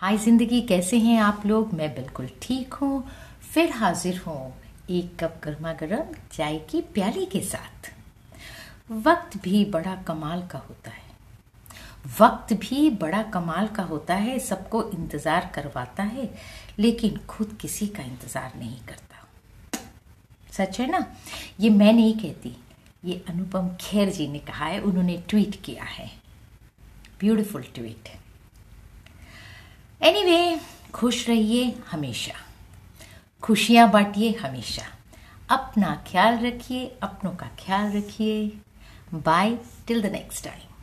हाय ज़िंदगी, कैसे हैं आप लोग? मैं बिल्कुल ठीक हूँ। फिर हाजिर हूँ एक कप गर्मा गर्म चाय की प्याली के साथ। वक्त भी बड़ा कमाल का होता है। वक्त भी बड़ा कमाल का होता है, सबको इंतज़ार करवाता है, लेकिन खुद किसी का इंतज़ार नहीं करता। सच है ना? ये मैं नहीं कहती, ये अनुपम खेर जी ने कहा है, उन्होंने ट्वीट किया है। ब्यूटीफुल ट्वीट एनीवे anyway, खुश रहिए हमेशा। खुशियाँ बांटिए हमेशा। अपना ख्याल रखिए अपनों का ख्याल रखिए। Bye till the next time